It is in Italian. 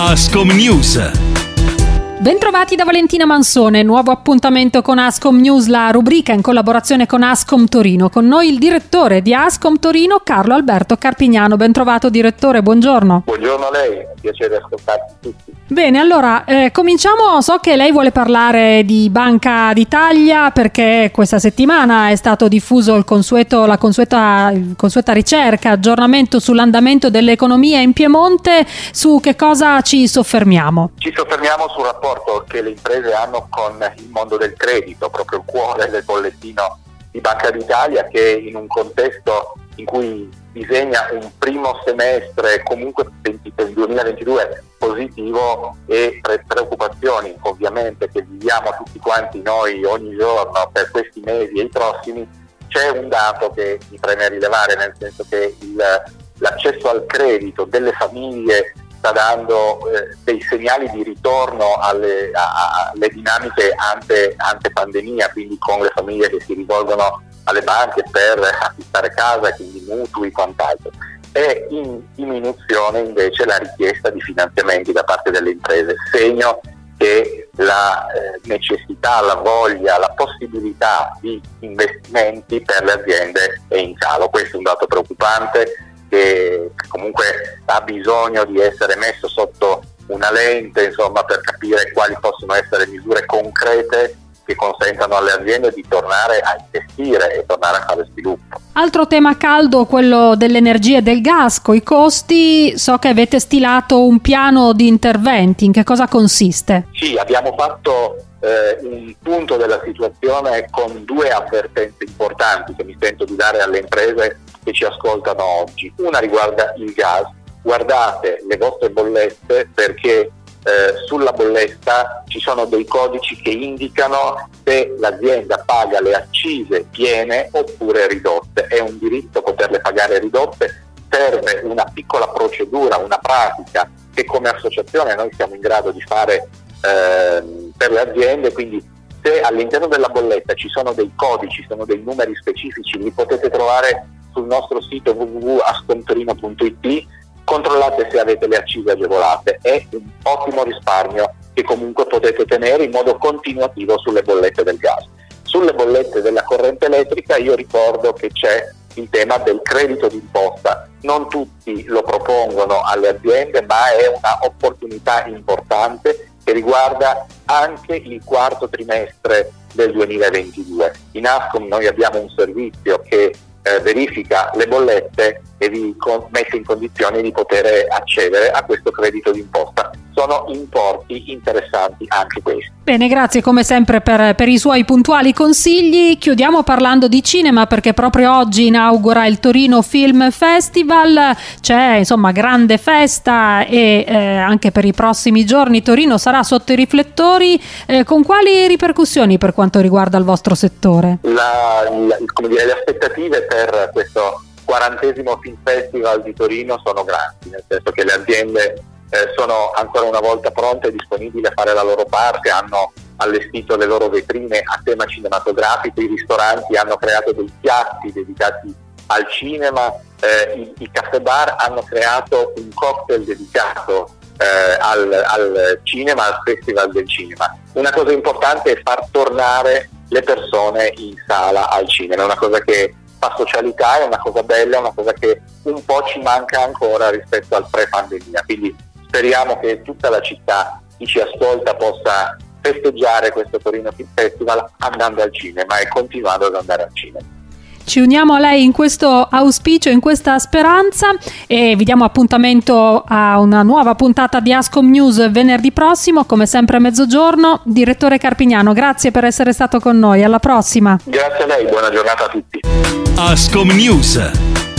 Ascom News. Bentrovati da Valentina Mansone, nuovo appuntamento con Ascom News, la rubrica in collaborazione con Ascom Torino. Con noi il direttore di Ascom Torino, Carlo Alberto Carpignano. Bentrovato direttore, buongiorno. Buongiorno a lei, piacere ascoltarti tutti. Bene, allora eh, cominciamo. So che lei vuole parlare di Banca d'Italia perché questa settimana è stato diffuso il consueto, la consueta, consueta ricerca, aggiornamento sull'andamento dell'economia in Piemonte. Su che cosa ci soffermiamo? Ci soffermiamo sul rapporto rapporto che le imprese hanno con il mondo del credito, proprio il cuore del bollettino di Banca d'Italia che in un contesto in cui disegna un primo semestre comunque il 2022 positivo e pre- preoccupazioni ovviamente che viviamo tutti quanti noi ogni giorno per questi mesi e i prossimi, c'è un dato che mi preme rilevare, nel senso che il, l'accesso al credito delle famiglie sta dando eh, dei segnali di ritorno alle, a, alle dinamiche ante, ante, pandemia, quindi con le famiglie che si rivolgono alle banche per acquistare casa, quindi mutui e quant'altro. È in diminuzione invece la richiesta di finanziamenti da parte delle imprese, segno che la eh, necessità, la voglia, la possibilità di investimenti per le aziende è in calo. Questo è un dato preoccupante che comunque ha bisogno di essere messo sotto una lente insomma, per capire quali possono essere misure concrete che consentano alle aziende di tornare a investire e tornare a fare sviluppo. Altro tema caldo, quello dell'energia e del gas, con i costi, so che avete stilato un piano di interventi, in che cosa consiste? Sì, abbiamo fatto eh, un punto della situazione con due avvertenze importanti che mi sento di dare alle imprese che ci ascoltano oggi. Una riguarda il gas. Guardate le vostre bollette perché eh, sulla bolletta ci sono dei codici che indicano se l'azienda paga le accise piene oppure ridotte. È un diritto poterle pagare ridotte, serve una piccola procedura, una pratica che come associazione noi siamo in grado di fare eh, per le aziende, quindi se all'interno della bolletta ci sono dei codici, sono dei numeri specifici, li potete trovare sul nostro sito www.ascontorino.it, controllate se avete le accise agevolate, è un ottimo risparmio che comunque potete tenere in modo continuativo sulle bollette del gas. Sulle bollette della corrente elettrica io ricordo che c'è il tema del credito d'imposta. Non tutti lo propongono alle aziende, ma è un'opportunità importante che riguarda anche il quarto trimestre del 2022. In ASCOM noi abbiamo un servizio che eh, verifica le bollette e vi con- mette in condizione di poter accedere a questo credito d'imposta. Sono importi interessanti anche questi. Bene, grazie come sempre per, per, i suoi puntuali consigli. Chiudiamo parlando di cinema perché proprio oggi inaugura il Torino Film Festival. C'è insomma grande festa e eh, anche per i prossimi giorni Torino sarà sotto i riflettori. Eh, con quali ripercussioni per quanto riguarda il vostro settore? La, la, dire, le aspettative per questo quarantesimo Film Festival di Torino sono grandi, nel senso che le aziende eh, sono ancora una volta pronte e disponibili a fare la loro parte, hanno allestito le loro vetrine a tema cinematografico, i ristoranti hanno creato dei piatti dedicati al cinema, eh, i, i, caffè bar hanno creato un cocktail dedicato eh, al, al cinema, al festival del cinema. Una cosa importante è far tornare le persone in sala al cinema, è una cosa che fa socialità, è una cosa bella, è una cosa che un po' ci manca ancora rispetto al pre-pandemia. Quindi speriamo che tutta la città, chi ci ascolta, possa festeggiare questo Torino Film Festival andando al cinema e continuando ad andare al cinema. Ci uniamo a lei in questo auspicio, in questa speranza e vi diamo appuntamento a una nuova puntata di Ascom News venerdì prossimo, come sempre a mezzogiorno. Direttore Carpignano, grazie per essere stato con noi. Alla prossima. Grazie a lei, buona giornata a tutti. Ascom News